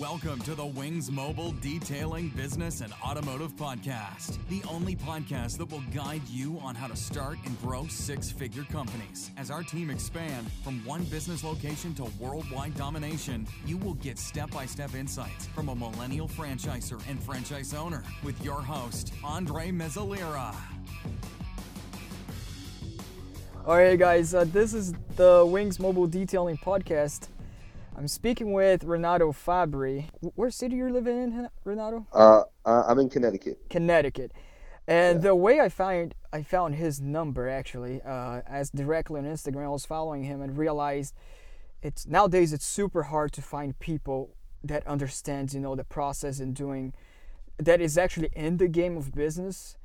Welcome to the Wings Mobile Detailing Business and Automotive Podcast, the only podcast that will guide you on how to start and grow six figure companies. As our team expand from one business location to worldwide domination, you will get step by step insights from a millennial franchisor and franchise owner with your host, Andre Mezzalira. All right, guys, uh, this is the Wings Mobile Detailing Podcast. I'm speaking with Renato Fabri. Where city you're living in, Renato? Uh, I'm in Connecticut. Connecticut. And yeah. the way I found I found his number actually, uh, as directly on Instagram, I was following him and realized it's nowadays it's super hard to find people that understands you know the process and doing that is actually in the game of business,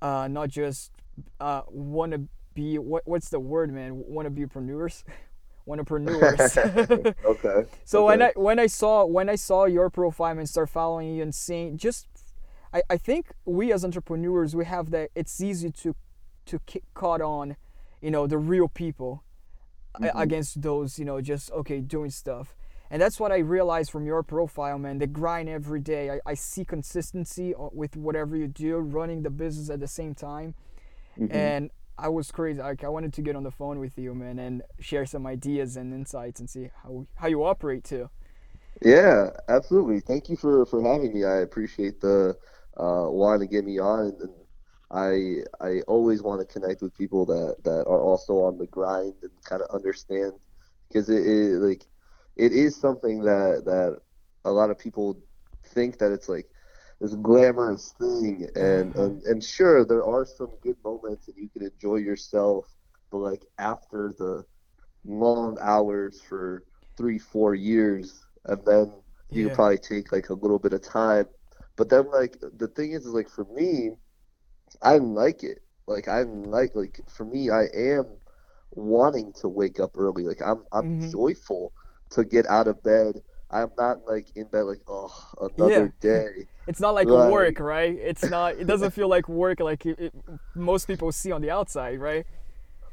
uh, not just uh, want to be what what's the word man want to be preneurs entrepreneurs. okay. so okay. when I when I saw when I saw your profile and start following you and seeing just, I, I think we as entrepreneurs we have that it's easy to, to get caught on, you know, the real people, mm-hmm. against those you know just okay doing stuff. And that's what I realized from your profile, man. The grind every day. I, I see consistency uh, with whatever you do, running the business at the same time. Mm-hmm. And I was crazy. Like I wanted to get on the phone with you, man, and share some ideas and insights and see how how you operate too. Yeah, absolutely. Thank you for for having me. I appreciate the uh, wanting to get me on, and I I always want to connect with people that that are also on the grind and kind of understand because it, it like it is something that that a lot of people think that it's like this glamorous thing and, and and sure there are some good moments and you can enjoy yourself but like after the long hours for three four years and then you yeah. probably take like a little bit of time but then like the thing is, is like for me i like it like i like like for me i am wanting to wake up early like i'm i'm mm-hmm. joyful to get out of bed I'm not like in bed like oh another yeah. day. It's not like right. work, right? It's not. It doesn't feel like work like it, it, most people see on the outside, right?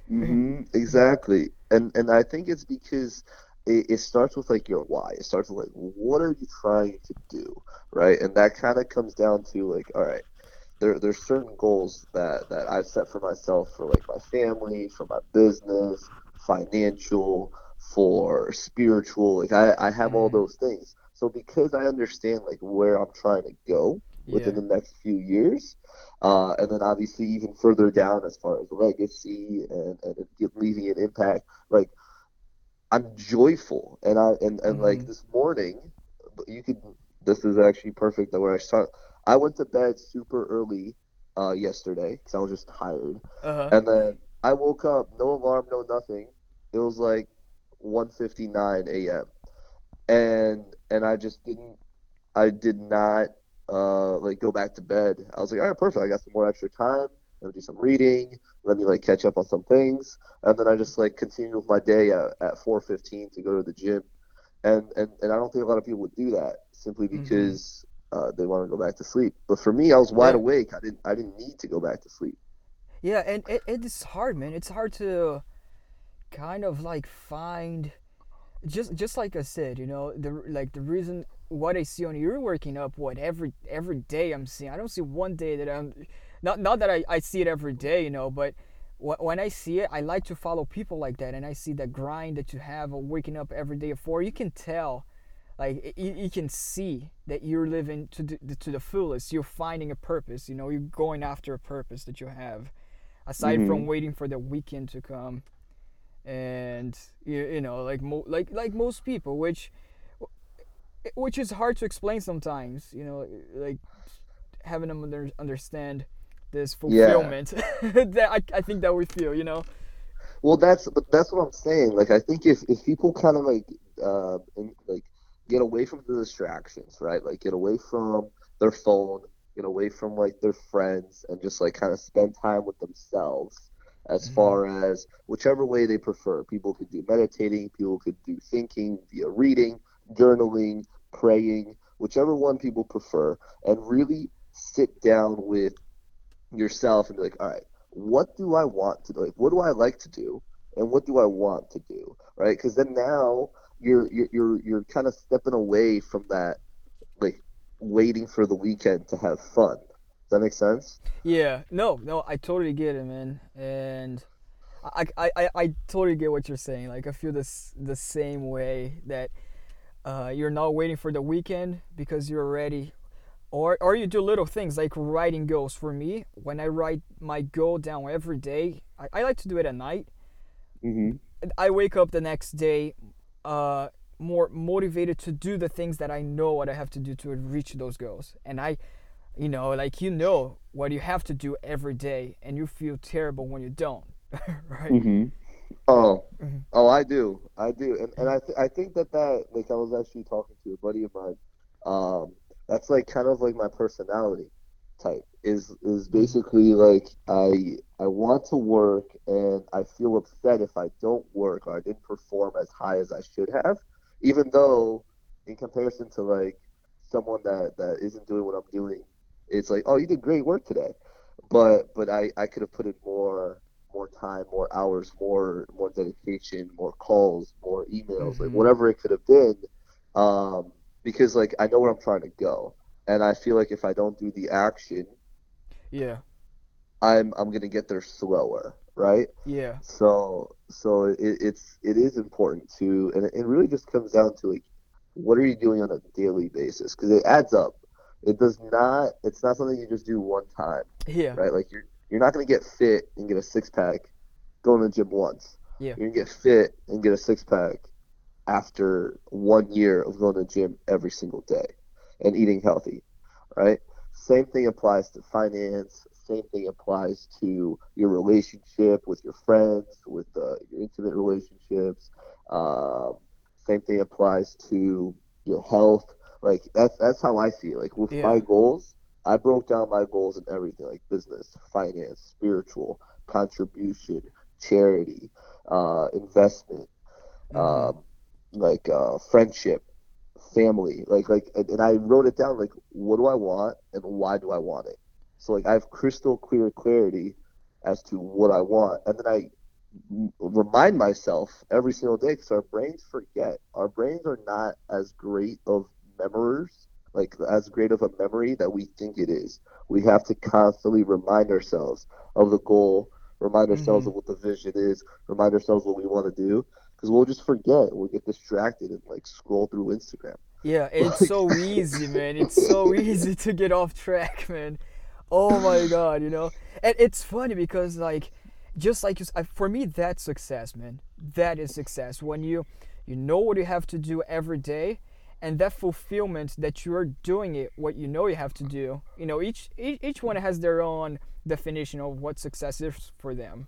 Mm-hmm, exactly, and and I think it's because it, it starts with like your why. It starts with like what are you trying to do, right? And that kind of comes down to like all right, there there's certain goals that that I've set for myself for like my family, for my business, financial for spiritual. Like I, I have all mm. those things. So because I understand like where I'm trying to go within yeah. the next few years, uh, and then obviously even further down as far as legacy and, and leaving an impact, like I'm joyful. And I and, and mm-hmm. like this morning, you could. This is actually perfect. That where I start. I went to bed super early uh, yesterday because I was just tired, uh-huh. and then I woke up, no alarm, no nothing. It was like 1:59 a.m. and and I just didn't I did not uh like go back to bed. I was like, all right, perfect. I got some more extra time. Let me do some reading. Let me like catch up on some things, and then I just like continued with my day at, at 4:15 to go to the gym, and and and I don't think a lot of people would do that simply mm-hmm. because mm-hmm. uh, they want to go back to sleep. But for me, I was wide yeah. awake. I didn't I didn't need to go back to sleep. Yeah, and it, it's hard, man. It's hard to kind of like find just just like I said, you know, the like the reason what I see on you're working up what every every day I'm seeing. I don't see one day that I'm not not that I, I see it every day, you know, but when I see it, I like to follow people like that, and I see that grind that you have of waking up every day for. You can tell, like you, you can see that you're living to the, to the fullest. You're finding a purpose. You know, you're going after a purpose that you have, aside mm-hmm. from waiting for the weekend to come and you, you know like mo- like like most people which which is hard to explain sometimes you know like having them under, understand this fulfillment yeah. that I, I think that we feel you know well that's that's what i'm saying like i think if, if people kind of like uh like get away from the distractions right like get away from their phone get away from like their friends and just like kind of spend time with themselves as mm-hmm. far as whichever way they prefer. People could do meditating, people could do thinking via reading, journaling, praying, whichever one people prefer, and really sit down with yourself and be like, all right, what do I want to do? Like, what do I like to do? And what do I want to do? Right? Because then now you're you're you're, you're kind of stepping away from that like waiting for the weekend to have fun. Does that make sense? Yeah, no, no, I totally get it, man, and I, I, I, I totally get what you're saying. Like, I feel this the same way that uh, you're not waiting for the weekend because you're ready, or or you do little things like writing goals. For me, when I write my goal down every day, I, I like to do it at night. Mm-hmm. I wake up the next day, uh, more motivated to do the things that I know what I have to do to reach those goals, and I you know like you know what you have to do every day and you feel terrible when you don't right Mm-hmm. Oh, Mhm. oh, I do, I do, and and I th- I think that that like I was actually talking to a buddy of mine. Um, that's like kind of like my personality type is is basically like I I want to work and I feel upset if I don't work or I didn't perform as high as I should have, even though in comparison to like someone that that isn't doing what I'm doing, it's like oh you did great work today, but but I I could have put in more more time, more hours, more more dedication, more calls, more emails, like Mhm. whatever it could have been, um, because like I know where I'm trying to go, and I feel like if I don't do the action, yeah I'm I'm gonna get there slower, right? yeah So so it, it's it is important to, and it, it really just comes down to like, what are you doing on a daily basis? Because it adds up. It does not. It's not something you just do one time yeah right? Like you're you're not gonna get fit and get a six pack going to the gym once. Yeah. You're gonna get fit and get a six pack after one year of going to the gym every single day and eating healthy, right? Same thing applies to finance. Same thing applies to your relationship with your friends, with uh, your intimate relationships. Um, same thing applies to your health. Like that's that's how I see it. Like with Yeah. my goals, I broke down my goals in everything like business, finance, spiritual, contribution, charity, uh, investment, Mhm. um, like uh, friendship, family. Like like and, and I wrote it down like what do I want and why do I want it. So like I have crystal clear clarity as to what I want, and then I remind myself every single day because our brains forget. Our brains are not as great of memorers, like as great of a memory that we think it is. We have to constantly remind ourselves of the goal, remind ourselves Mhm. of what the vision is, remind ourselves what we want to do, because we'll just forget. We'll get distracted and like scroll through Instagram. yeah it's so easy man it's so easy to get off track man oh my god you know and it's funny because like just like you, for me that's success man that is success when you you know what you have to do every day and that fulfillment that you're doing it what you know you have to do you know each each, each one has their own definition of what success is for them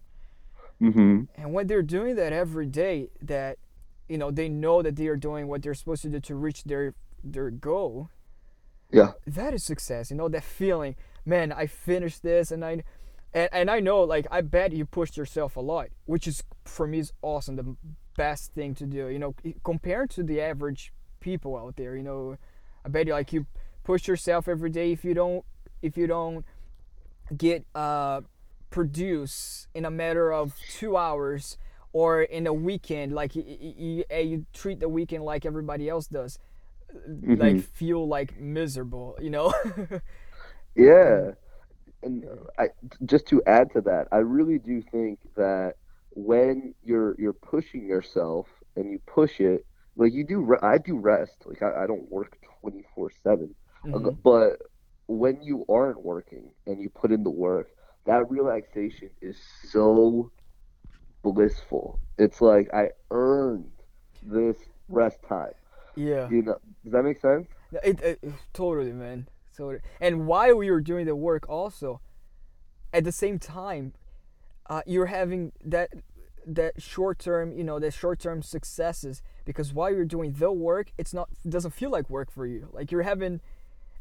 Mm-hmm. and when they're doing that every day that you know they know that they are doing what they're supposed to do to reach their their goal Yeah. that is success you know that feeling man i finished this and i and, and i know like i bet you pushed yourself a lot which is for me is awesome the best thing to do you know compared to the average people out there you know. I bet you like you push yourself every day if you don't if you don't get uh produce in a matter of two hours or in a weekend like you, you, you treat the weekend like everybody else does like Mhm. feel like miserable you know? Yeah, and I just to add to that, I really do think that when you're you're pushing yourself and you push it, like you do, re- I do rest. Like I, I don't work twenty four seven, Mhm. but when you aren't working and you put in the work, that relaxation is so blissful. It's like I earned this rest time. yeah You know, does that make sense? it, it, totally man so and while we were doing the work also at the same time uh, you're having that that short term you know the short term successes because while you're doing the work it's not it doesn't feel like work for you. Like you're having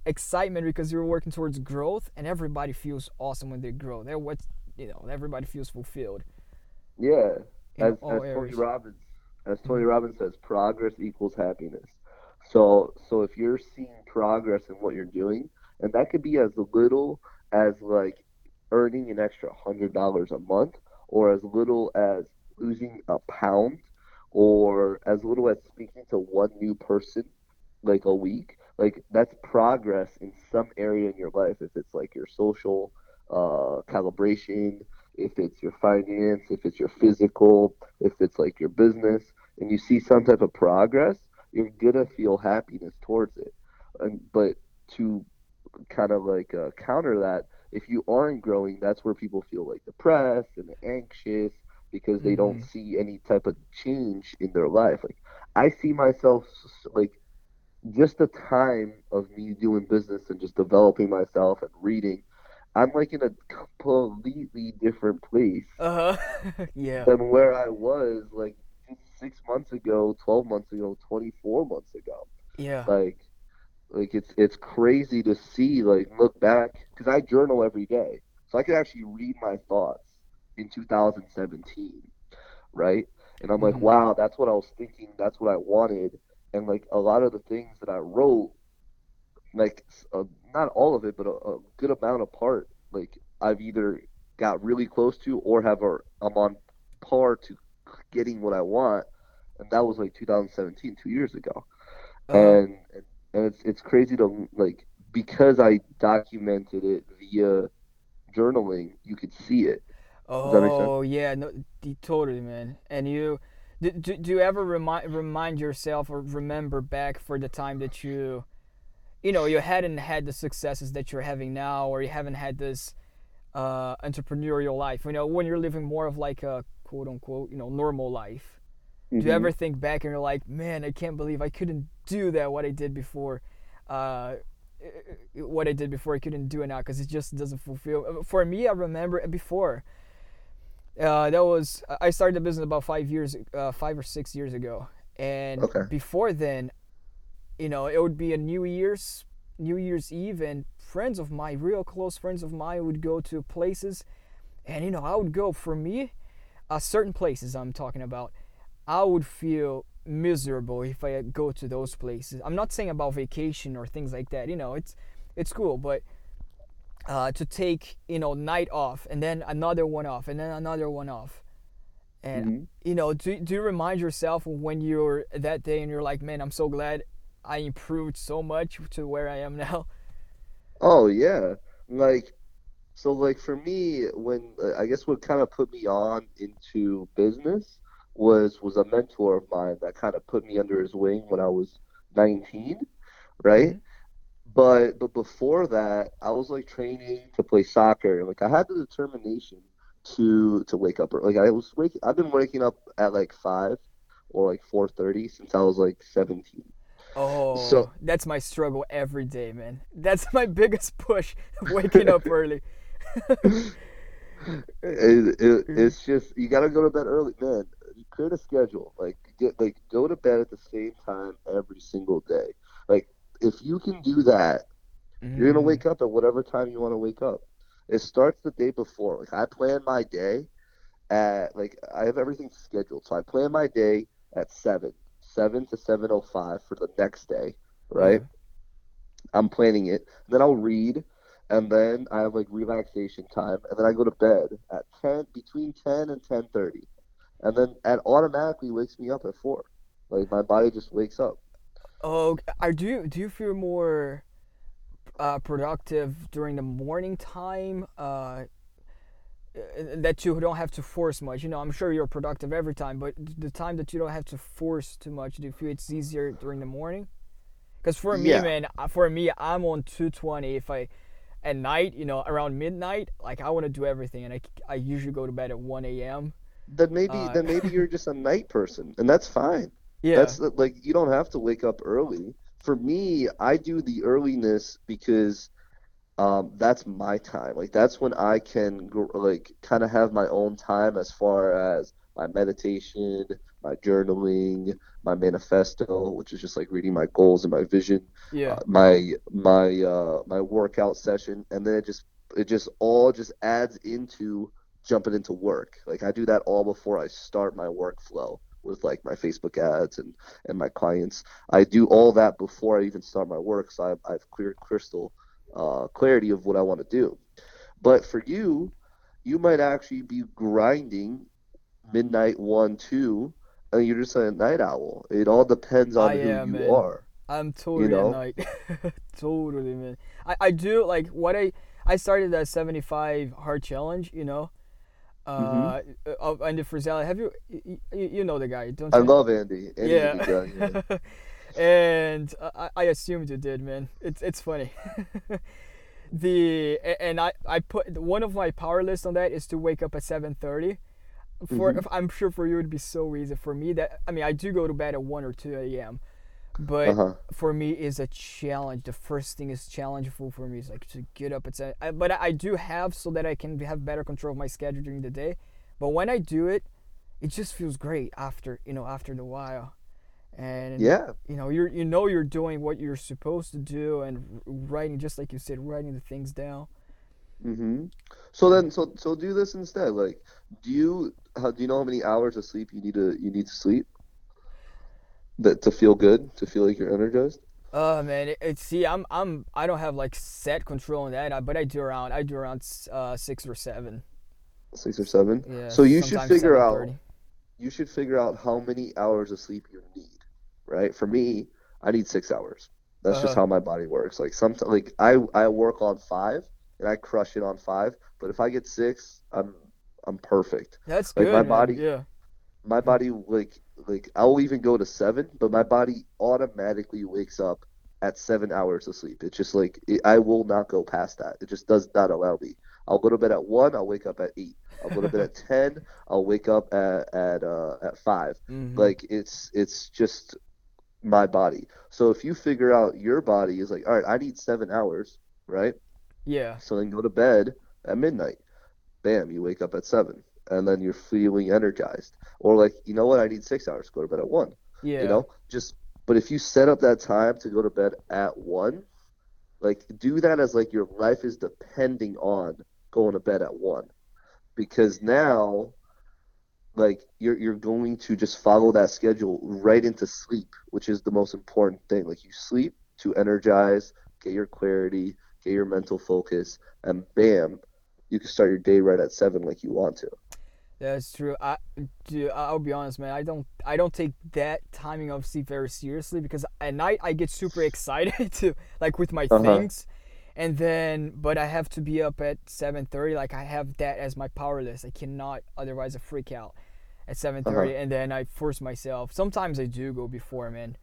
excitement because you're working towards growth and everybody feels awesome when they grow. They're what you know everybody feels fulfilled. Yeah, as, as Tony Robbins, as Tony mm-hmm. Robbins says, progress equals happiness. So, so if you're seeing progress in what you're doing, and that could be as little as like earning an extra hundred dollars a month, or as little as losing a pound, or as little as speaking to one new person like a week. like that's progress in some area in your life. If it's like your social uh, calibration, if it's your finance, if it's your physical, if it's like your business, and you see some type of progress, you're gonna feel happiness towards it. And but to kind of like uh, counter that, if you aren't growing, that's where people feel like depressed and anxious because they don't Mhm. see any type of change in their life. Like I see myself like just the time of me doing business and just developing myself and reading, I'm like in a completely different place Uh-huh. yeah. than where I was like six months ago, twelve months ago, twenty four months ago. Yeah. Like, like it's it's crazy to see like look back because I journal every day, so I can actually read my thoughts in 2017, right? And I'm like, Mhm. wow, that's what I was thinking. That's what I wanted. And like a lot of the things that I wrote, like uh, not all of it, but a, a good amount of part, like I've either got really close to or have a, I'm on par to getting what I want. And that was like 2017, two years ago. Uh-huh. And and it's it's crazy to like because I documented it via journaling, you could see it. Does that make sense? Oh yeah, no, totally, man. And you, do, do, do you ever remind remind yourself or remember back for the time that you, you know, you hadn't had the successes that you're having now, or you haven't had this uh, entrepreneurial life? You know, when you're living more of like a quote unquote, you know, normal life. Do you Mhm. ever think back and you're like, man, I can't believe I couldn't do that what I did before. Uh, what I did before I couldn't do it now because it just doesn't fulfill. For me, I remember before. Uh, that was I started the business about five years, uh, five or six years ago, and Okay. before then, you know, it would be a New Year's, New Year's Eve, and friends of mine, real close friends of mine, would go to places, and you know, I would go for me, uh, certain places I'm talking about, I would feel miserable if I go to those places. I'm not saying about vacation or things like that. You know, it's it's cool, but uh, to take you know night off and then another one off and then another one off, and Mhm. you know, do do you remind yourself when you're that day and you're like, man, I'm so glad I improved so much to where I am now. Oh yeah, like so like for me when I guess what kind of put me on into business was was a mentor of mine that kind of put me under his wing when I was 19, right? Mhm. But but before that, I was like training to play soccer. Like I had the determination to to wake up. Like I was waking. I've been waking up at like five or like 4:30 since I was like 17. Oh, So- that's my struggle every day, man. That's my biggest push, waking up early. It, it, it's just you gotta go to bed early, man. Create a schedule. Like get like go to bed at the same time every single day. Like if you can do that, you're gonna Mhm. wake up at whatever time you want to wake up. It starts the day before. Like I plan my day at like I have everything scheduled. So I plan my day at seven, seven to seven oh five for the next day, right? I'm planning it. And then I'll read, and then I have like relaxation time, and then I go to bed at ten between ten and ten thirty, and then it automatically wakes me up at four. Like my body just wakes up. Oh, are do you do you feel more uh, productive during the morning time? Uh, uh, that you don't have to force much. You know, I'm sure you're productive every time, but the time that you don't have to force too much, do you feel it's easier during the morning? Because for me, Yeah. man, for me, I'm on 220. If I at night, you know, around midnight, like I want to do everything, and I, I usually go to bed at 1 a.m. Then maybe Uh, then maybe you're just a night person, and that's fine. Yeah. That's the- like you don't have to wake up early. For me, I do the earliness because um, that's my time. Like that's when I can gr- like kind of have my own time as far as my meditation, my journaling, my manifesto, which is just like reading my goals and my vision, yeah. uh, my my uh, my workout session, and then it just it just all just adds into jumping into work. Like I do that all before I start my workflow with like my Facebook ads and and my clients. I do all that before I even start my work, so I've, I've clear crystal uh, clarity of what I want to do. But for you, you might actually be grinding midnight one two, and you're just a night owl. It all depends on I who am, you man. are. I'm totally know? at night. totally, man. I, I do like what I I started that 75 hard challenge. You know, uh, Mm-hmm. of Andy Frisella. Have you, you you know the guy? Don't I you? love Andy. Andy's a good yeah. guy, yeah. and I, I assumed you did, man. It's it's funny. the and I I put one of my power lists on that is to wake up at 7:30. For Mhm. I'm sure for you it'd be so easy. For me that I mean I do go to bed at 1 or 2 a.m. But Uh-huh. for me is a challenge. The first thing is challengeful for me is like to get up at seven. I, but I, I do have so that I can have better control of my schedule during the day. But when I do it, it just feels great after you know after the while, and Yeah. you know you're you know you're doing what you're supposed to do and writing just like you said writing the things down. mm-hmm So then, so so do this instead. Like, do you how do you know how many hours of sleep you need to you need to sleep that to feel good, to feel like you're energized? Oh man, it, it see I'm I'm I don't have like set control on that, but I do around I do around uh, six or seven. Six or seven. Yeah. So you should figure out you should figure out how many hours of sleep you need, right? For me, I need six hours. That's just Uh-huh. how my body works. Like sometimes, like I I work on five and I crush it on five, but if I get six, I'm I'm perfect. That's like, good. my man. body- Yeah. My body like like I'll even go to seven, but my body automatically wakes up at seven hours of sleep. It's just like it, I will not go past that. It just does not allow me. I'll go to bed at one. I'll wake up at eight. I'll go to bed at ten. I'll wake up at at uh, at five. Mhm. Like it's it's just my body. So if you figure out your body is like, all right, I need seven hours, right? yeah. So then go to bed at midnight. Bam, you wake up at seven, and then you're feeling energized. Or like, you know what? I need six hours. To go to bed at one. Yeah. You know, just but if you set up that time to go to bed at one, like do that as like your life is depending on going to bed at one, because now, like you're you're going to just follow that schedule right into sleep, which is the most important thing. Like you sleep to energize, get your clarity, get your mental focus, and bam, you can start your day right at seven like you want to. That's true. I do. I'll be honest, man. I don't. I don't take that timing of sleep very seriously because at night I get super excited to like with my Uh-huh. things, and then but I have to be up at seven thirty. Like I have that as my power list. I cannot otherwise I freak out at seven thirty, and then I force myself. Sometimes I do go before, man,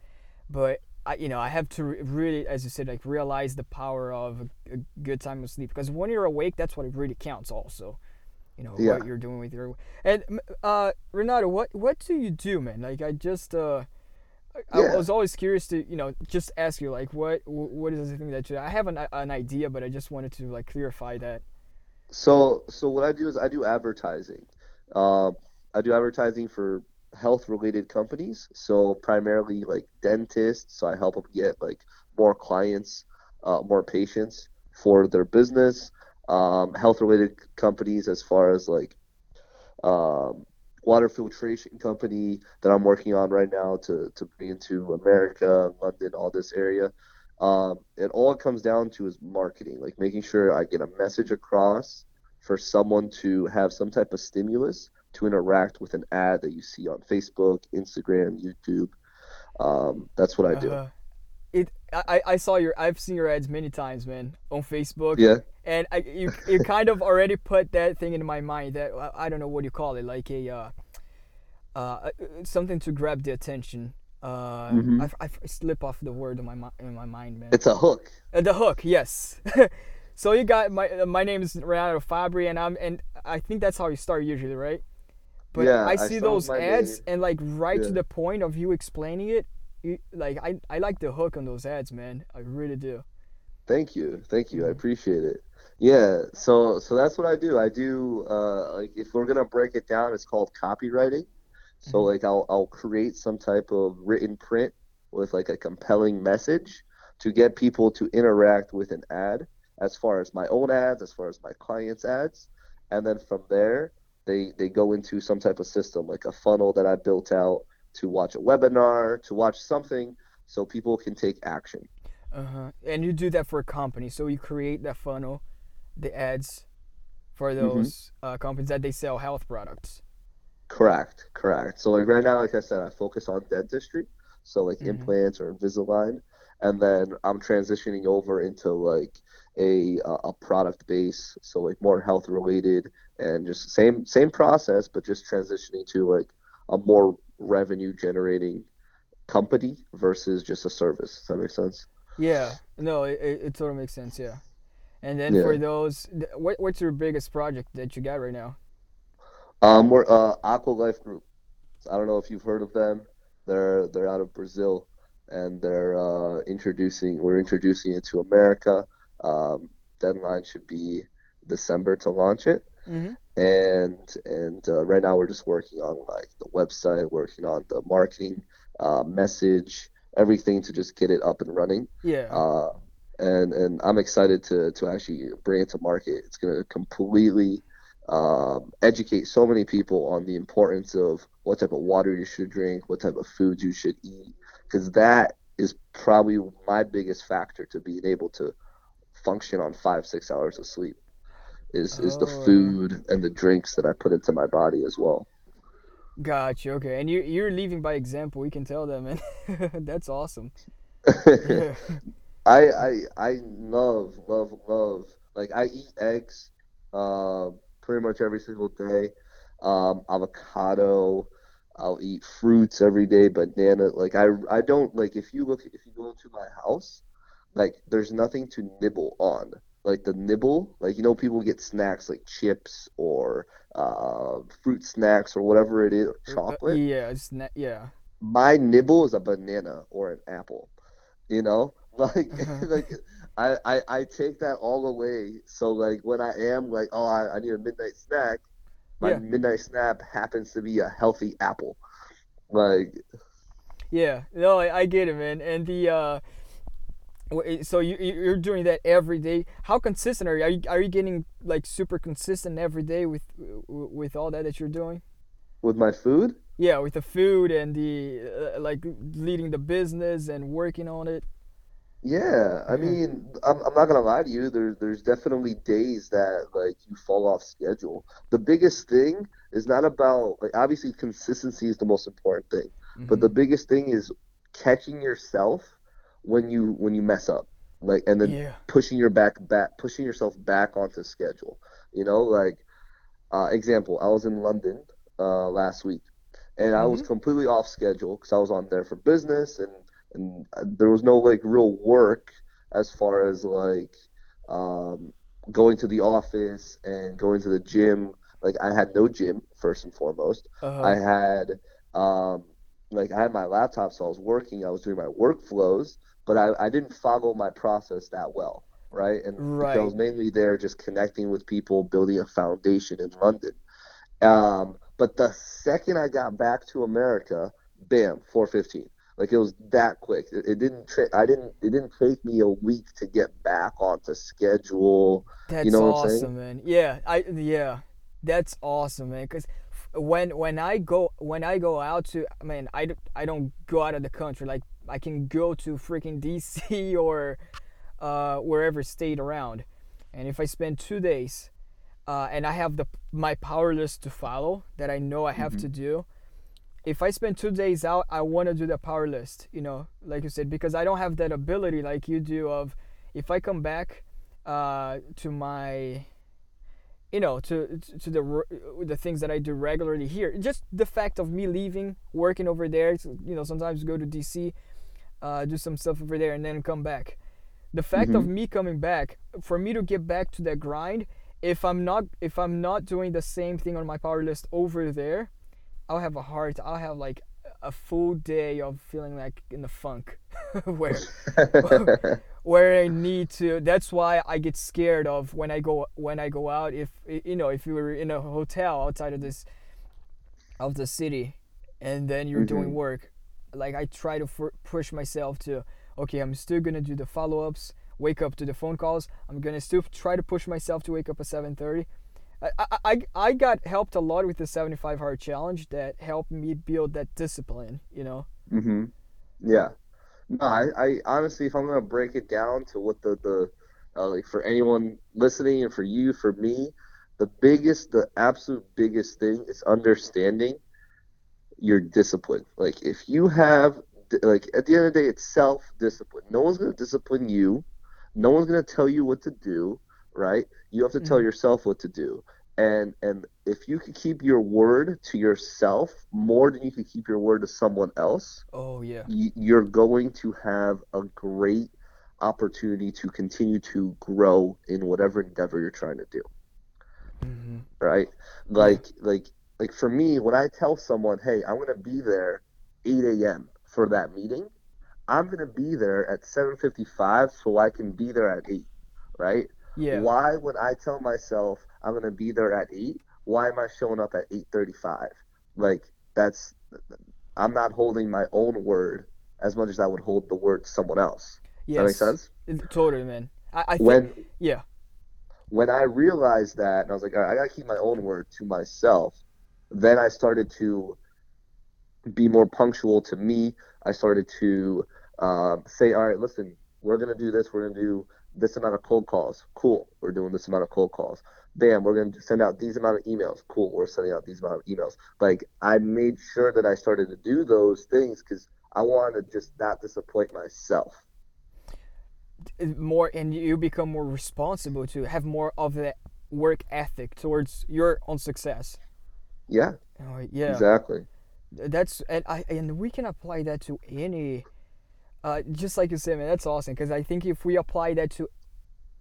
but I you know I have to really, as you said, like realize the power of a, a good time of sleep because when you're awake, that's what it really counts. Also you know Yeah. what you're doing with your and uh Renato what what do you do man like I just uh I, I was always curious to you know just ask you like what what is the thing that you I have an, an idea but I just wanted to like clarify that So, so what I do is I do advertising. Um, I do advertising for health-related companies. So primarily like dentists. So I help them get like more clients, uh, more patients for their business. Um, health-related companies as far as like um, water filtration company that I'm working on right now to to bring into America, London, all this area. Um, and all it comes down to is marketing, like making sure I get a message across for someone to have some type of stimulus to interact with an ad that you see on Facebook, Instagram, YouTube. Um, that's what I do. Uh, it I I saw your I've seen your ads many times man on Facebook Yeah. And I you you kind of already put that thing in my mind that I I don't know what you call it like a uh uh something to grab the attention uh Mhm. I, I slip off the word in my in my mind man It's a hook. Uh, the hook, yes. so you got my uh, my name is Renato Fabri, and I'm and I think that's how you start usually, right? But Yeah, I I see start those ads and like right to the point of you explaining it. You, like I I like the hook on those ads, man. I really do. Thank you, thank you. I Mhm. appreciate it. Yeah, so so that's what I do. I do uh, like if we're gonna break it down, it's called copywriting. So Mhm. like I'll I'll create some type of written print with like a compelling message to get people to interact with an ad, as far as my own ads, as far as my clients' ads, and then from there they they go into some type of system like a funnel that I built out to watch a webinar, to watch something, so people can take action. Uh huh. And you do that for a company, so you create that funnel, the ads, for Mm-hmm. those uh, companies that they sell health products. Correct, correct. So like right now, like I said, I focus on dentistry, so like Mhm. implants or Invisalign. and then I'm transitioning over into like a a product base, so like more health related and just same same process, but just transitioning to like a more revenue generating company versus just a service. Does that make sense? Yeah, no, it, it totally makes sense. Yeah, and then Yeah. for those, what what's your biggest project that you got right now? Um, we're uh, Aqua Life Group. I don't know if you've heard of them. They're they're out of Brazil, and they're uh, introducing. We're introducing it to America. Um, deadline should be December to launch it. hmm and and uh, right now we're just working on like the website, working on the marketing, uh, message, everything to just get it up and running. Yeah. Uh, and and I'm excited to to actually bring it to market. It's gonna completely um, educate so many people on the importance of what type of water you should drink, what type of foods you should eat, because that is probably my biggest factor to being able to function on five six hours of sleep. Is is the Oh, food and the drinks that I put into my body as well. Gotcha. Okay, and you you're leaving by example. We can tell that, man. That's awesome. Yeah. I I I love love love like I eat eggs uh, pretty much every single day. Um, avocado. I'll eat fruits every day, banana. Like I I don't like if you look if you go into my house, like there's nothing to nibble on. Like the nibble, like you know people get snacks like chips or uh, fruit snacks or whatever it is, or Uh, chocolate Yeah. It's na- yeah. my nibble is a banana or an apple you know like Uh-huh. like I, I i take that all away so like when i am like oh i, I need a midnight snack my Yeah. midnight snack happens to be a healthy apple like Yeah. No, I, I get it, man. And the uh, so you you- you're doing that every day. How consistent are you? Are you are you getting like super consistent every day with with all that that you're doing? with my food Yeah, with the food and the uh, like leading the business and working on it. Yeah i mean I'm, I'm not gonna lie to you there, there's definitely days that like you fall off schedule the biggest thing is not about like obviously consistency is the most important thing but Mhm. the biggest thing is catching yourself when you when you mess up like and then yeah. pushing your back back pushing yourself back onto schedule you know like uh, example i was in london uh, last week and i was Mhm. completely off schedule because i was on there for business and and uh, there was no like real work as far as like um, going to the office and going to the gym like i had no gym first and foremost Uh-huh. I had um, like I had my laptop, so I was working. I was doing my workflows, but I, I didn't follow my process that well, right? And because I was mainly there just connecting with people, building a foundation in London. Um, but the second I got back to America, bam, 415. Like it was that quick. It, it didn't. Tra- I didn't. It didn't take me a week to get back onto schedule. That's know what I'm saying? awesome, man. Yeah, I yeah, that's awesome, man. Cause when when I go when I go out to, I mean, I I don't go out of the country. Like I can go to freaking DC or uh, wherever state around, and if I spend two days, uh, and I have the my power list to follow that I know I have to do. If I spend two days out, I want to do the power list. You know, like you said, because I don't have that ability like you do. Of if I come back uh, to my you know to to the the things that I do regularly here just the fact of me leaving working over there you know sometimes go to DC uh, do some stuff over there and then come back the fact of me coming back for me to get back to that grind if I'm not if I'm not doing the same thing on my power list over there I'll have a hard I'll have like a full day of feeling like in the funk where where I need to. That's why I get scared of when I go when I go out. If you know, if you were in a hotel outside of this of the city, and then you're doing Mhm. work, like I try to f- push myself to. Okay, I'm still gonna do the follow-ups. Wake up to the phone calls. I'm gonna still try to push myself to wake up at 7:30. I, I, I, got helped a lot with the 75 hard challenge that helped me build that discipline, you know? hmm Yeah. No, I, I honestly, if I'm gonna break it down to what the the uh, like for anyone listening and for you, for me, the biggest, the absolute biggest thing is understanding your discipline. Like if you have like at the end of the day, it's self discipline. No one's gonna discipline you. No one's gonna tell you what to do, right? You have to tell Mhm. yourself what to do. And and if you can keep your word to yourself more than you can keep your word to someone else, Oh yeah. y- you're going to have a great opportunity to continue to grow in whatever endeavor you're trying to do hmm right like like like for me when i tell someone hey i'm going to be there 8 a.m for that meeting i'm going to be there at 7.55 so i can be there at 8 right Yeah. why when i tell myself i'm going to be there at 8 why am i showing up at 8.35 like that's i'm not holding my own word as much as i would hold the word to someone else Yes. that makes sense It- Totally, man. I, I think. when Yeah. when I realized that, and I was like, all right, I gotta keep my own word to myself. Then I started to be more punctual to me. I started to um, say, all right, listen, we're gonna do this. We're gonna do this amount of cold calls. Cool. We're doing this amount of cold calls. Bam, we're gonna send out these amount of emails. Cool. We're sending out these amount of emails. Like I made sure that I started to do those things because I wanted to just not disappoint myself. more and you become more responsible to have more of that work ethic towards your own success. Yeah, Oh, yeah. exactly. That's and I and we can apply that to any uh just like you said, man, that's awesome because I think if we apply that to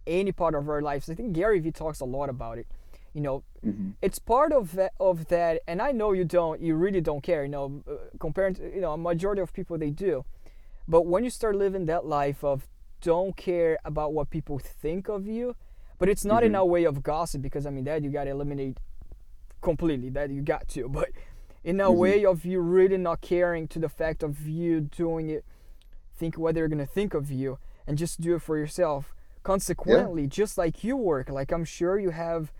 any part of our lives, I think Gary Vee talks a lot about it. You know, hmm it's part of that of that and i know you don't you really don't care you know uh, compared to you know a majority of people they do but when you start living that life of don't care about what people think of you but it's not in Mhm. a way of gossip because i mean that you got to eliminate completely that you got to but in a Mhm. way of you really not caring to the fact of you doing it think what they're gonna think of you and just do it for yourself. Consequently just like you work like i'm sure you have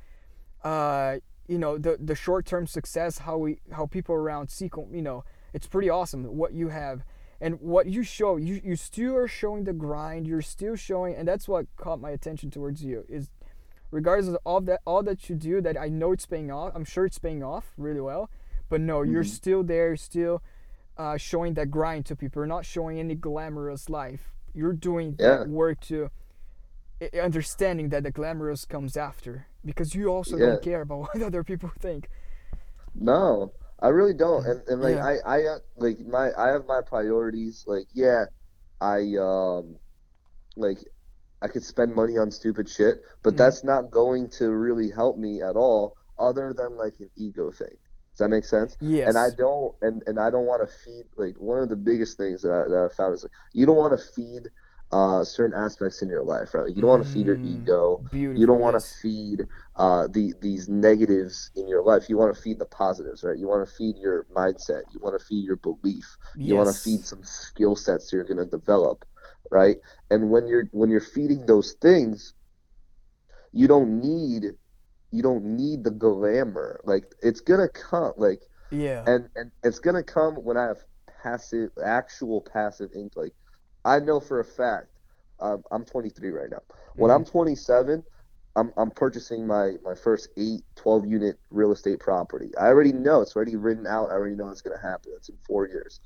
uh you know the the short-term success how we how people around see you know it's pretty awesome what you have. And what you show you you still are showing the grind you're still showing and that's what caught my attention towards you is regardless of all that all that you do that i know it's paying off i'm sure it's paying off really well but no you're Mhm. still there still uh, showing that grind to people you're not showing any glamorous life you're doing Yeah. that work to understanding that the glamorous comes after because you also Yeah. don't care about what other people think No, I really don't. And and like Yeah. I I uh, like my I have my priorities. Like yeah, I um like I could spend money on stupid shit, but Mhm. that's not going to really help me at all other than like an ego thing. Does that make sense? yes And I don't and, and I don't want to feed like one of the biggest things that I, that I found is like you don't want to feed uh certain aspects in your life, right? You don't want to feed your Mm, ego. beautiful You don't want to feed uh, the these negatives in your life. You want to feed the positives, right? You want to feed your mindset. You want to feed your belief. Yes. You want to feed some skill sets you're going to develop, right? And when you're when you're feeding those things, you don't need you don't need the glamour. Like it's gonna come. Like yeah and and it's gonna come when I have passive, actual passive ink. Like I know for a fact, um, I'm 23 right now. When I'm 27, I'm I'm purchasing my my first eight, 12 unit real estate property. I already know it's already written out. I already know it's gonna happen. It's in four years,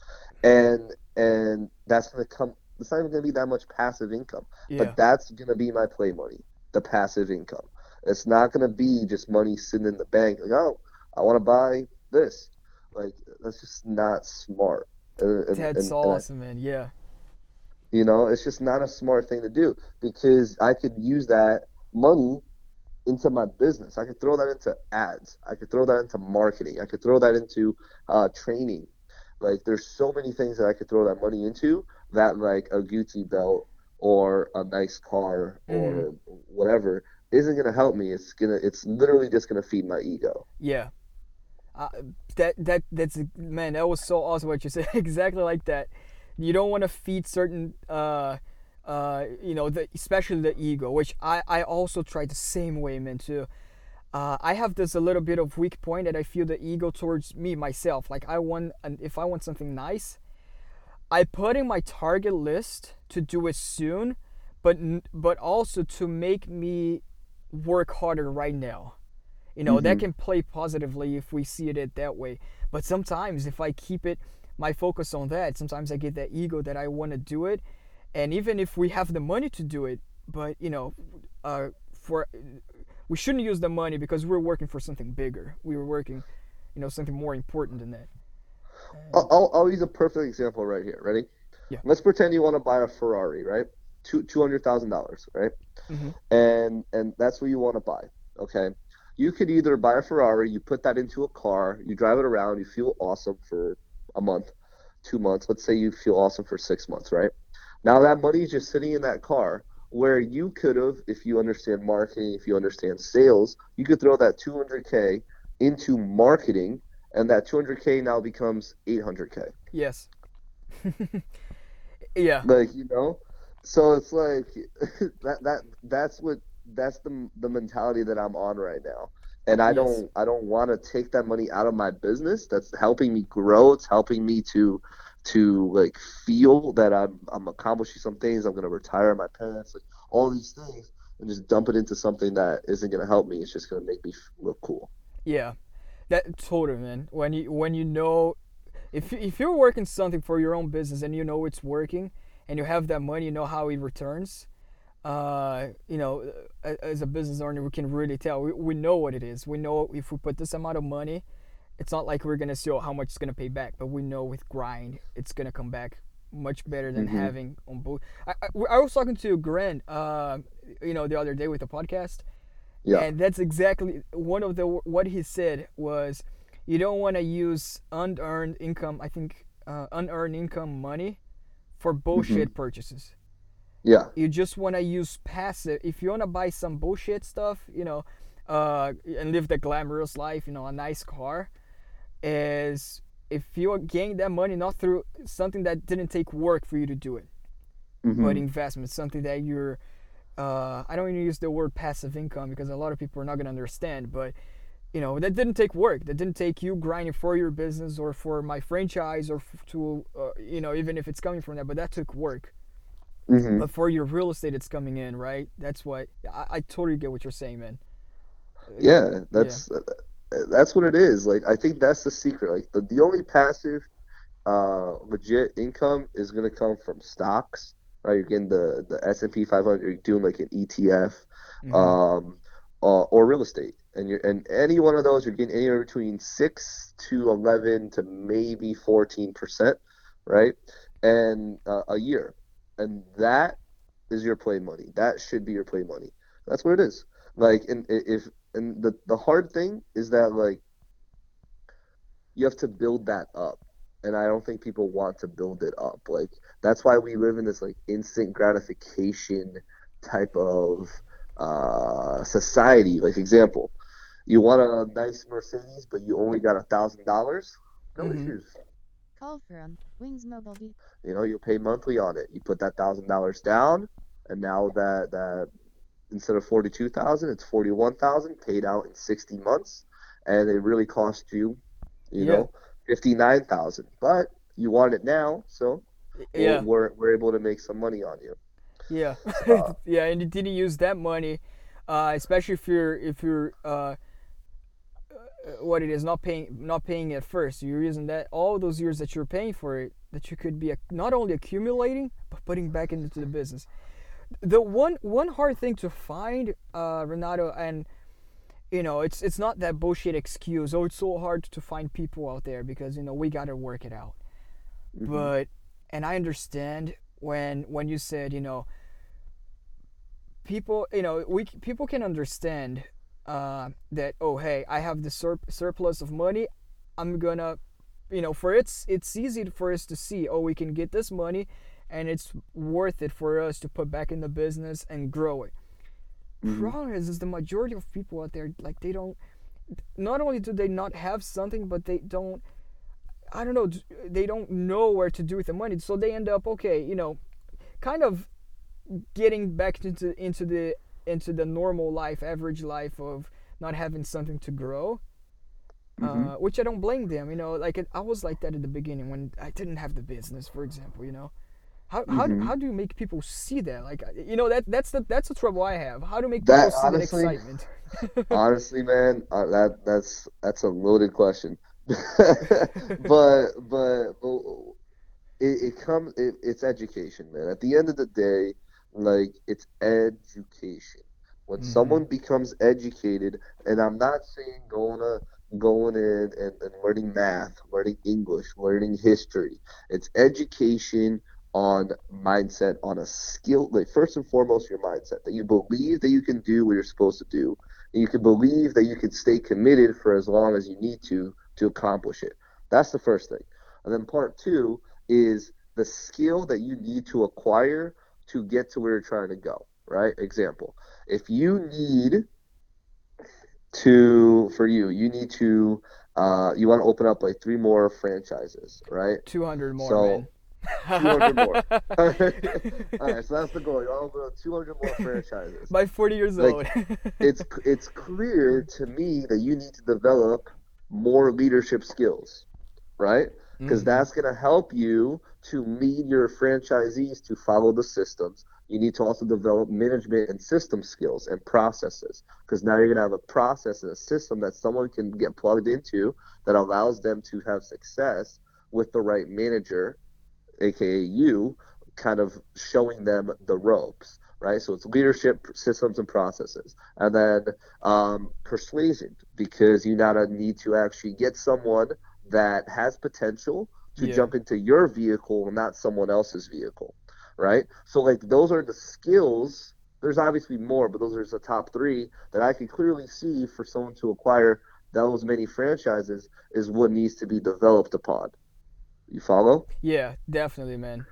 and and that's gonna come. It's not even gonna be that much passive income, yeah but that's gonna be my play money, the passive income. It's not gonna be just money sitting in the bank. Like oh, I want to buy this. Like that's just not smart. And, that's and- and I- awesome man yeah you know, it's just not a smart thing to do because I could use that money into my business. I could throw that into ads. I could throw that into marketing. I could throw that into uh, training. Like there's so many things that I could throw that money into that like a Gucci belt or a nice car or whatever isn't gonna help me. It's gonna it's literally just gonna feed my ego. Yeah. Uh, that that that's man, that was so awesome what you said. exactly like that. You don't want to feed certain uh uh you know, the especially the ego, which I I also try the same way, man, too. Uh, I have this a little bit of weak point that I feel the ego towards me myself. Like I want, and if I want something nice, I put in my target list to do it soon, but but also to make me work harder right now. You know, that Mhm. can play positively if we see it that way. But sometimes if I keep it my focus on that sometimes i get that ego that i want to do it and even if we have the money to do it but you know uh, for we shouldn't use the money because we're working for something bigger we were working you know something more important than that I'll, I'll, I'll use a perfect example right here. Ready? Yeah. Let's pretend you want to buy a Ferrari, right? Two two hundred thousand dollars, right? Mhm. And and that's what you want to buy. Okay. You could either buy a Ferrari, you put that into a car, you drive it around, you feel awesome for a month, two months. Let's say you feel awesome for six months, right? Now that money is just sitting in that car where you could have, if you understand marketing, if you understand sales, you could throw that 200K into marketing and that 200K now becomes 800K. yes yeah Like, you know? So it's like that that that's what that's the the mentality that I'm on right now. And I Yes. don't I don't want to take that money out of my business. That's helping me grow. It's helping me to to like feel that I'm I'm accomplishing some things. I'm gonna retire my parents, like all these things, and just dump it into something that isn't gonna help me. It's just gonna make me look cool. Yeah, that totally, man. When you when you know, if if you're working something for your own business and you know it's working, and you have that money, you know how it returns. Uh, you know, as a business owner, we can really tell. We, we know what it is. We know if we put this amount of money, it's not like we're gonna see how much it's gonna pay back, but we know with grind, it's gonna come back much better than Mhm. having on both. I, I, I was talking to Grant, uh, you know, the other day with the podcast, Yeah. and that's exactly one of the what he said was, you don't want to use unearned income. I think uh, unearned income money for bullshit purchases. yeah. You just want to use passive. If you want to buy some bullshit stuff, you know, uh, and live the glamorous life, you know, a nice car, is if you are gain that money not through something that didn't take work for you to do it Mhm. but investment, something that you're. Uh, I don't even use the word passive income because a lot of people are not gonna understand. But you know that didn't take work. That didn't take you grinding for your business or for my franchise or f- to uh, you know even if it's coming from that. But that took work. Mhm. But for your real estate, it's coming in, right? That's what I, I totally get what you're saying, man. Yeah, that's that's what it is. Like I think that's the secret. Like the, the only passive uh legit income is gonna come from stocks. Right? You're getting the, the S and P five hundred, you're doing like an ETF, Mhm. um uh, or real estate. And you're and any one of those you're getting anywhere between six to eleven to maybe fourteen percent, right? And uh, a year. And that is your play money. That should be your play money. That's what it is. Like and if and the the hard thing is that like you have to build that up and i don't think people want to build it up like that's why we live in this like instant gratification type of uh society like example you want a nice mercedes but you only got a thousand dollars no Mhm. issues Call from Wings Mobile V. you know you'll pay monthly on it you put that thousand dollars down and now that that instead of 42000 it's 41000 paid out in 60 months and it really cost you you Yeah. know 59000 but you want it now so yeah. we're, we're able to make some money on you Yeah, Uh, yeah, and you didn't use that money, uh, especially if you're if you're uh, uh, what it is not paying not paying at first. You're using that all those years that you're paying for it that you could be ac- not only accumulating but putting back into the business. The one one hard thing to find, uh, Renato, and you know it's it's not that bullshit excuse. Oh, it's so hard to find people out there because you know we gotta work it out Mhm. but and i understand when when you said you know people you know we people can understand uh, that oh hey i have the sur- surplus of money. I'm gonna you know for it's it's easy for us to see oh we can get this money and it's worth it for us to put back in the business and grow it. Mhm. problem is, is the majority of people out there like they don't not only do they not have something but they don't i don't know they don't know where to do with the money. So they end up okay you know kind of getting back into into the into the normal life average life of not having something to grow uh, which i don't blame them you know like it, i was like that at the beginning when i didn't have the business for example you know. How, how, do, how do you make people see that? Like you know that that's the that's the trouble i have. How to make people That, see honestly- that excitement? honestly man uh, that that's that's a loaded question. But but but it, it comes it, it's education, man. At the end of the day, like it's education. When Mhm. someone becomes educated, and I'm not saying going to going in and, and learning math, learning English, learning history. It's education on mindset, on a skill. Like first and foremost, your mindset that you believe that you can do what you're supposed to do, and you can believe that you can stay committed for as long as you need to to accomplish it. That's the first thing. And then part two is the skill that you need to acquire to get to where you're trying to go. Right? Example: if you need to for you, you need to uh, you want to open up like three more franchises, right? 200 more, So, man. 200 more. All right, so that's the goal. You want to open up 200 more franchises. By 40 years Like, old. It's it's clear to me that you need to develop more leadership skills, right? Because Mhm. that's going to help you to lead your franchisees to follow the systems. You need to also develop management and system skills and processes. Because now you're going to have a process and a system that someone can get plugged into that allows them to have success with the right manager, aka you, kind of showing them the ropes, right? So it's leadership systems and processes, and then um, persuasion because you now need to actually get someone that has potential to Yeah. jump into your vehicle and not someone else's vehicle, right? So like those are the skills. There's obviously more, but those are the top three that I can clearly see for someone to acquire those many franchises is what needs to be developed upon. You follow? Yeah, definitely, man.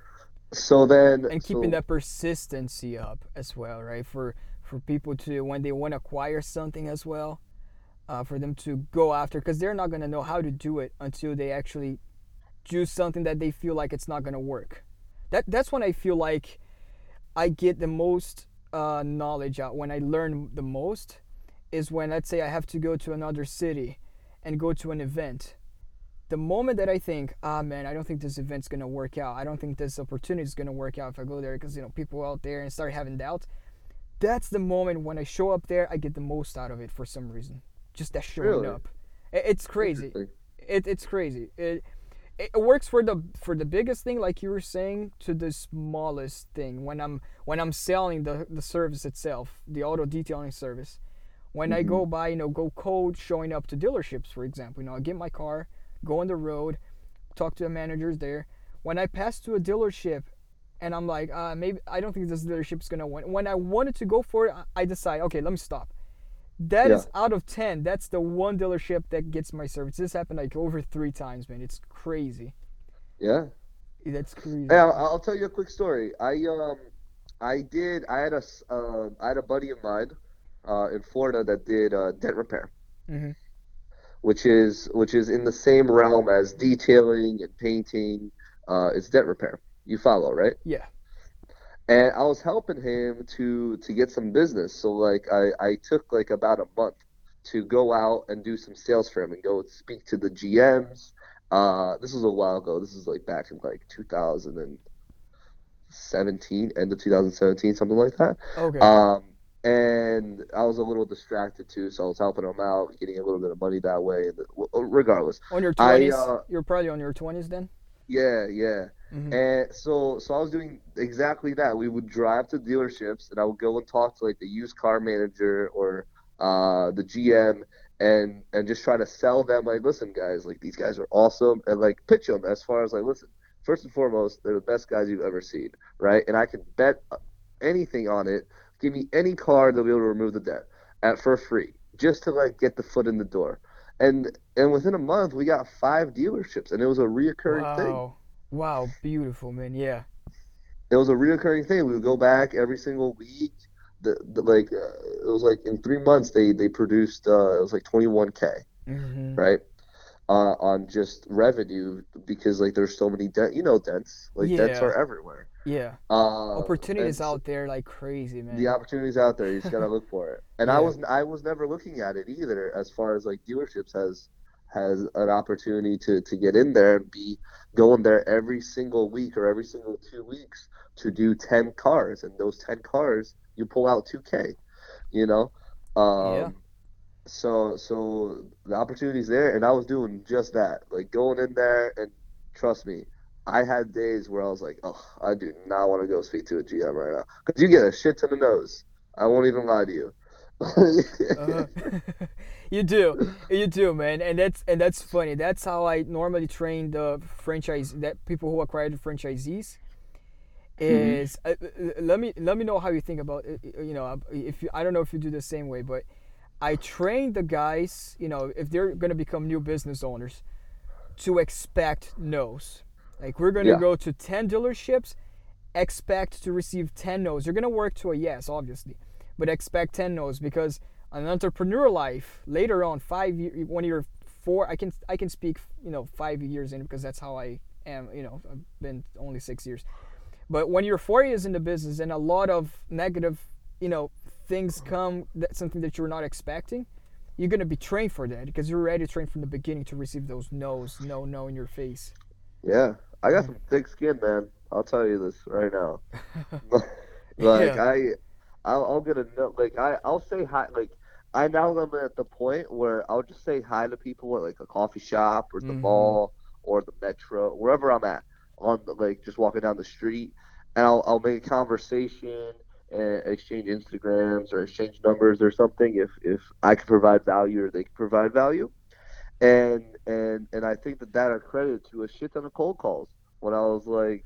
So then, And keeping so- that persistency up as well, right? For for people to when they want to acquire something as well, uh, for them to go after, because they're not gonna know how to do it until they actually do something that they feel like it's not gonna work. That that's when I feel like I get the most uh, knowledge out. When I learn the most is when let's say I have to go to another city and go to an event. The moment that I think, ah man, I don't think this event's gonna work out. I don't think this opportunity is gonna work out if I go there because you know people out there and start having doubts. That's the moment when I show up there, I get the most out of it for some reason. Just that showing Really? up. I- It's crazy it, it's crazy. It it works for the for the biggest thing, like you were saying, to the smallest thing. When I'm when I'm selling the the service itself, the auto detailing service. When I go by, you know, go cold, showing up to dealerships, for example. You know, I get my car, go on the road, talk to the managers there. When I pass to a dealership, and I'm like, uh, maybe I don't think this dealership's gonna win. When I wanted to go for it, I decide, okay, let me stop. That is Yeah. out of ten. That's the one dealership that gets my service. This happened like over three times, man. It's crazy. yeah. That's crazy. Hey, I'll, tell you a quick story. I um, I did. I had a uh, I had a buddy of mine, uh, in Florida that did uh, dent repair, mm-hmm. which is which is in the same realm as detailing and painting. Uh, it's dent repair. You follow, right? Yeah. And I was helping him to to get some business. So like I I took like about a month to go out and do some sales for him and go speak to the GMs. Uh, this was a while ago. This is like back in like 2017, end of 2017, something like that. Okay. Um, and I was a little distracted too, so I was helping him out, getting a little bit of money that way. And regardless, on your I, twenties, uh, you're probably on your twenties then. yeah, yeah. Mhm. And so, so I was doing exactly that. We would drive to dealerships, and I would go and talk to like the used car manager or uh, the GM, and and just try to sell them. Like, listen, guys, like these guys are awesome, and like pitch them as far as like, listen, first and foremost, they're the best guys you've ever seen, right? And I can bet anything on it. Give me any car, they'll be able to remove the debt at for free, just to like get the foot in the door. And and within a month, we got five dealerships, and it was a reoccurring thing. Wow. Beautiful, man. Yeah. it was a reoccurring thing. We would go back every single week. The, the like uh, it was like in three months they they produced uh, it was like 21k hmm right uh, on just revenue because like there's so many dent you know dents like dents Yeah. are everywhere. Yeah. Uh, Opportunities out there like crazy, man. the opportunities out there. You just gotta look for it. And I was I was never looking at it either, as far as like dealerships has has an opportunity to to get in there and be going there every single week or every single two weeks to do ten cars, and those ten cars you pull out two k, you know. Um, Yeah. so so the opportunity's there, and I was doing just that, like going in there, and trust me, I had days where I was like, oh, I do not want to go speak to a GM right now, because you get a shit ton of no's I won't even lie to you. Uh, you do, you do, man, and that's and that's funny. That's how I normally train the franchise that people who acquire the franchisees. Mm-hmm. Is uh, uh, let me let me know how you think about it. You know, if you, I don't know if you do the same way, but I train the guys. You know, if they're gonna become new business owners, to expect no's. Like we're gonna Yeah. go to ten dealerships, expect to receive ten no's. You're gonna work to a yes, obviously, but expect ten no's because an entrepreneur life later on, five year, when you're four, I can I can speak you know five years in because that's how I am. You know, I've been only six years, but when you're four years in the business and a lot of negative, you know, things come that something that you're not expecting. You're gonna be trained for that because you're already trained from the beginning to receive those no's, no, no in your face. Yeah, I got some thick skin, man. I'll tell you this right now. like Yeah. I, I'll, I'll get a note. Like I, I'll say hi. Like I now am at the point where I'll just say hi to people at like a coffee shop or the Mhm. mall or the metro, wherever I'm at, on the, like just walking down the street, and I'll, I'll make a conversation and exchange Instagrams or exchange numbers or something if if I can provide value or they can provide value and and and I think that that are credited to a shit ton of cold calls when I was like,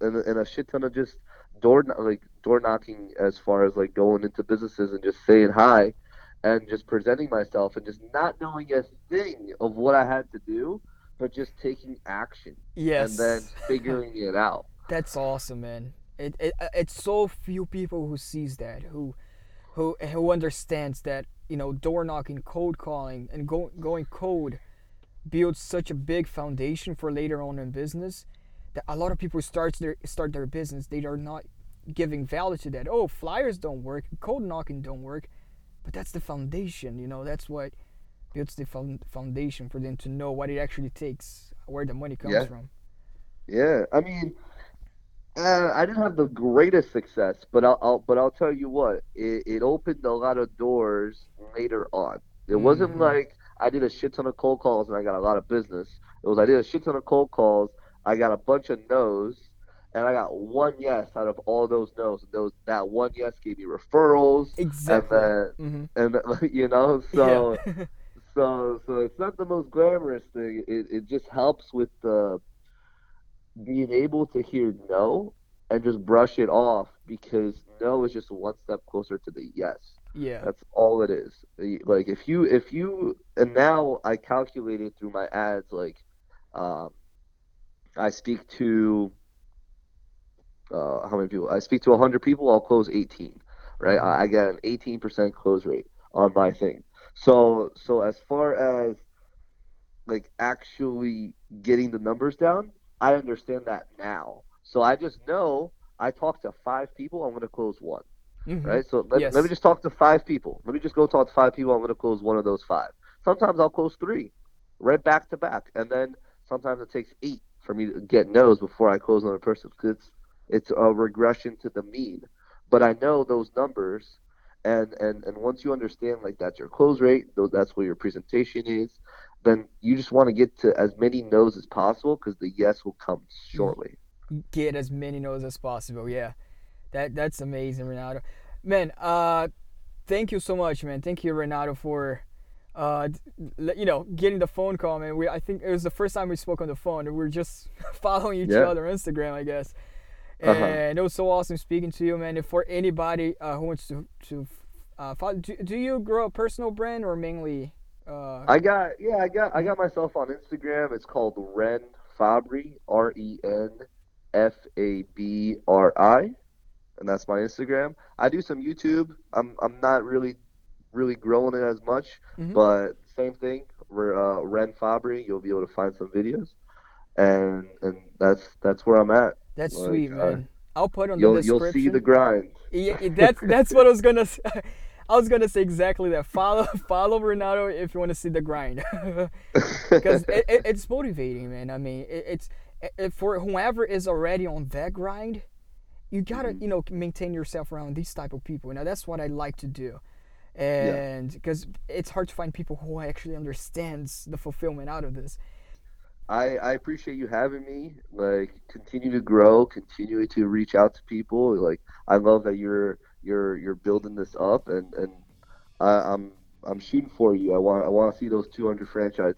and, and a shit ton of just door like door knocking as far as like going into businesses and just saying hi, and just presenting myself and just not knowing a thing of what I had to do, but just taking action Yes. and then figuring it out. That's awesome, man. It, it uh, it's so few people who sees that, who who who understands that you know door knocking, cold calling, and go, going cold builds such a big foundation for later on in business that a lot of people start their start their business they are not giving value to that. Oh, flyers don't work, cold knocking don't work, but that's the foundation. You know, that's what builds the foundation for them to know what it actually takes, where the money comes Yeah. from. Yeah, I mean, uh, I didn't have the greatest success, but I'll, I'll but I'll tell you what, it, it opened a lot of doors later on. It wasn't Mhm. like I did a shit ton of cold calls and I got a lot of business. It was I did a shit ton of cold calls, I got a bunch of no's, and I got one yes out of all those no's. And those that one yes gave me referrals, Exactly. and then and you know so. yeah. So, so it's not the most glamorous thing. It, it just helps with the being able to hear no and just brush it off because no is just one step closer to the yes. yeah. That's all it is. Like if you if you and now I calculated through my ads like um, I speak to uh, how many people? I speak to 100 people, I'll close 18. Right? I, I get an 18% close rate on my thing. So so as far as like actually getting the numbers down, I understand that now. So I just know I talk to five people, I'm gonna close one Mhm. right? So let, Yes. let me just talk to five people. Let me just go talk to five people. I'm going to close one of those five. Sometimes I'll close three, right back to back, and then sometimes it takes eight for me to get no's before I close another person because it's it's a regression to the mean. But I know those numbers, and and and once you understand like that's your close rate, though that's where your presentation is, then you just want to get to as many no's as possible because the yes will come shortly. Get as many no's as possible. Yeah. That that's amazing, Renato. Man, uh thank you so much, man. Thank you, Renato, for uh you know, getting the phone call, man. We I think it was the first time we spoke on the phone and we are just following each Yeah. other on Instagram, I guess. Uh-huh. And it was so awesome speaking to you, man. And for anybody uh, who wants to to uh follow, do, do you grow a personal brand or mainly uh I got yeah, I got I got myself on Instagram. It's called Ren Fabri, R E N F A B R I, and that's my Instagram. I do some YouTube. I'm I'm not really really growing it as much, Mhm. but same thing. We're uh, Ren Fabri. You'll be able to find some videos, and and that's that's where I'm at. That's like, sweet, uh, man. I'll put on the description. you'll see the grind. Yeah, yeah, that's that's what I was gonna. Say. I was gonna say exactly that. Follow follow Renato if you want to see the grind, because it, it, it's motivating, man. I mean, it, it's it, for whoever is already on that grind, you gotta Mm-hmm. you know maintain yourself around these type of people. Now that's what I like to do, and because it's hard to find people who actually understands the fulfillment out of this. I, I appreciate you having me. Like, continue to grow, continue to reach out to people. Like, I love that you're you're you're building this up, and and I, I'm I'm shooting for you. I want I want to see those 200 franchises